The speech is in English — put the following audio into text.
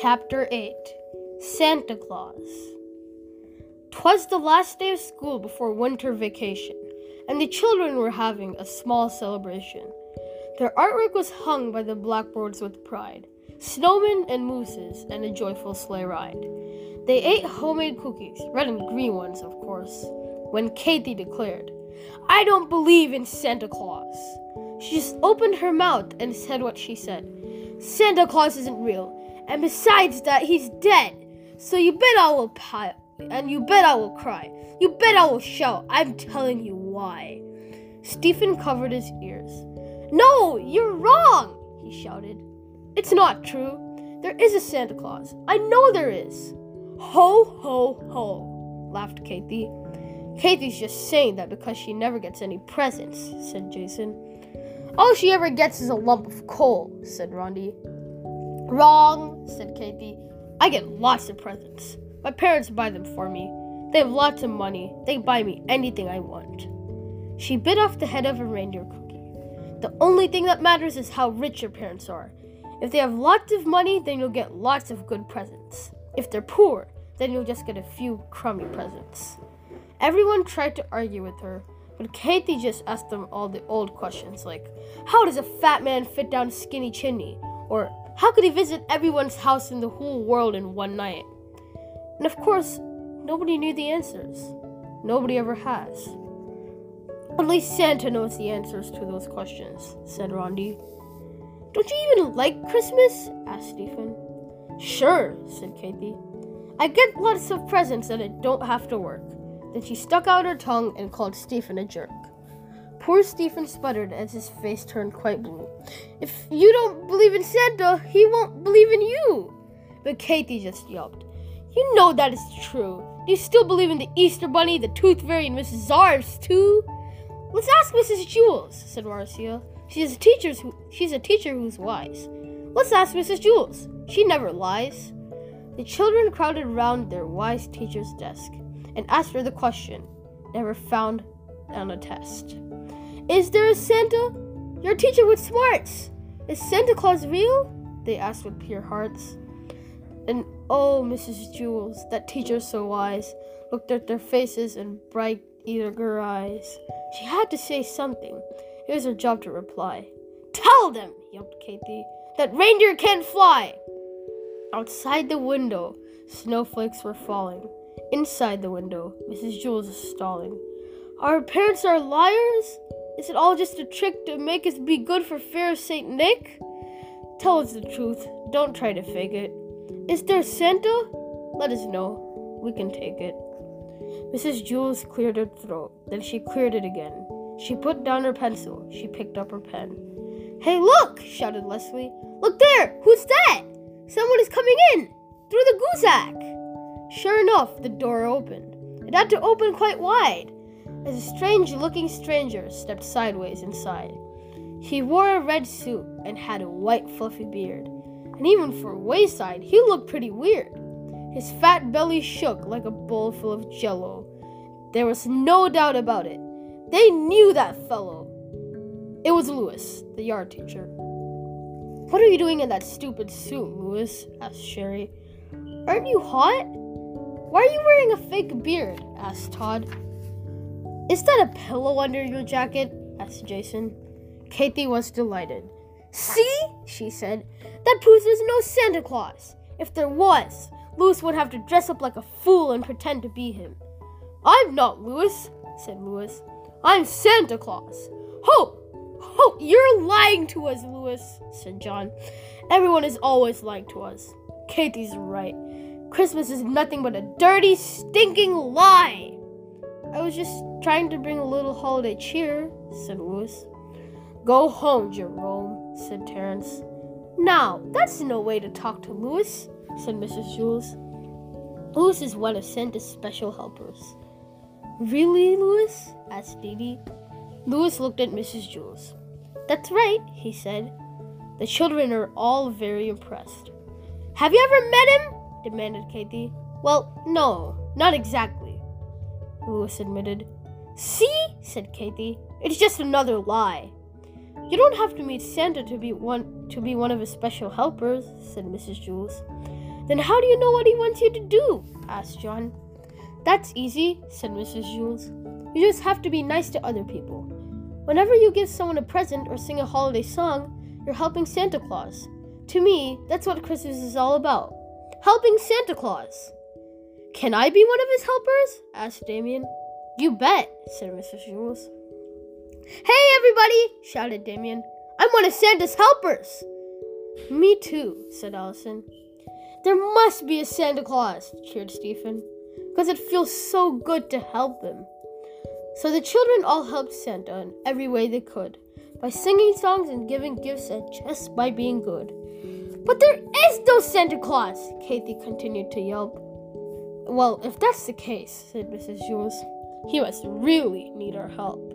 Chapter 8 Santa Claus. Twas the last day of school before winter vacation, and the children were having a small celebration. Their artwork was hung by the blackboards with pride snowmen and mooses, and a joyful sleigh ride. They ate homemade cookies, red and green ones, of course, when Katie declared, I don't believe in Santa Claus. She just opened her mouth and said what she said. Santa Claus isn't real, and besides that, he's dead. So you bet I will pile, and you bet I will cry. You bet I will shout. I'm telling you why. Stephen covered his ears. No, you're wrong, he shouted. It's not true. There is a Santa Claus. I know there is. Ho, ho, ho, laughed Katie. Katie's just saying that because she never gets any presents, said Jason. All she ever gets is a lump of coal, said Rondi. Wrong, said Katie. I get lots of presents. My parents buy them for me. They have lots of money. They buy me anything I want. She bit off the head of a reindeer cookie. The only thing that matters is how rich your parents are. If they have lots of money, then you'll get lots of good presents. If they're poor, then you'll just get a few crummy presents. Everyone tried to argue with her, but Katie just asked them all the old questions like, How does a fat man fit down a skinny chimney? Or, How could he visit everyone's house in the whole world in one night? And of course, nobody knew the answers. Nobody ever has. Only Santa knows the answers to those questions, said Rondi. Don't you even like Christmas? asked Stephen. Sure, said Katie. I get lots of presents and I don't have to work. Then she stuck out her tongue and called Stephen a jerk. Poor Stephen sputtered as his face turned quite blue. If you don't believe in Santa, he won't believe in you. But Katie just yelped. You know that is true. Do you still believe in the Easter Bunny, the Tooth Fairy, and Mrs. Zarves too? Let's ask Mrs. Jewls, said Marcia. She's a teacher who she's a teacher who's wise. Let's ask Mrs. Jewls. She never lies. The children crowded round their wise teacher's desk and asked her the question, never found on a test. Is there a Santa? Your teacher with smarts. Is Santa Claus real? They asked with pure hearts. And oh, Mrs. Jewls, that teacher so wise, looked at their faces and bright, eager eyes. She had to say something. It was her job to reply. Tell them, yelped Katie, that reindeer can't fly. Outside the window, snowflakes were falling. Inside the window, Mrs. Jewls is stalling. Our parents are liars? Is it all just a trick to make us be good for fear of St. Nick? Tell us the truth. Don't try to fake it. Is there Santa? Let us know. We can take it. Mrs. Jewls cleared her throat. Then she cleared it again. She put down her pencil. She picked up her pen. Hey, look! shouted Leslie. Look there! Who's that? Someone is coming in! Through the goosack! Sure enough, the door opened. It had to open quite wide, as a strange looking stranger stepped sideways inside. He wore a red suit and had a white fluffy beard, and even for wayside, he looked pretty weird. His fat belly shook like a bowl full of jello. There was no doubt about it. They knew that fellow. It was Louis, the yard teacher. What are you doing in that stupid suit, Louis? asked Sharie. Aren't you hot? Why are you wearing a fake beard? asked Todd. Is that a pillow under your jacket? asked Jason. Katie was delighted. See? she said. That proves there's no Santa Claus. If there was, Louis would have to dress up like a fool and pretend to be him. I'm not Louis, said Louis. I'm Santa Claus. Ho! Ho! You're lying to us, Louis, said John. Everyone is always lying to us. Katie's right. Christmas is nothing but a dirty, stinking lie. I was just trying to bring a little holiday cheer, said Louis. Go home, Jerome, said Terrence. Now, that's no way to talk to Louis, said Mrs. Jewls. Louis is one of Santa's special helpers. Really, Louis? asked Dee Dee. Louis looked at Mrs. Jewls. That's right, he said. The children are all very impressed. Have you ever met him? demanded Katie. Well, no, not exactly, Louis admitted. See, said Katie, it's just another lie. You don't have to meet Santa to be one to be one of his special helpers, said Mrs. Jewls. Then how do you know what he wants you to do? asked John. That's easy, said Mrs. Jewls. You just have to be nice to other people. Whenever you give someone a present or sing a holiday song, you're helping Santa Claus. To me, that's what Christmas is all about helping Santa Claus. Can I be one of his helpers? asked Dameon. You bet, said Mrs. Jewls. Hey, everybody! shouted Dameon. I'm one of Santa's helpers. Me too, said Allison. There must be a Santa Claus, cheered Stephen, because it feels so good to help him. So the children all helped Santa in every way they could by singing songs and giving gifts and just by being good. But there is no Santa Claus, Kathy continued to yelp. Well, if that's the case, said Mrs. Jewls, he must really need our help.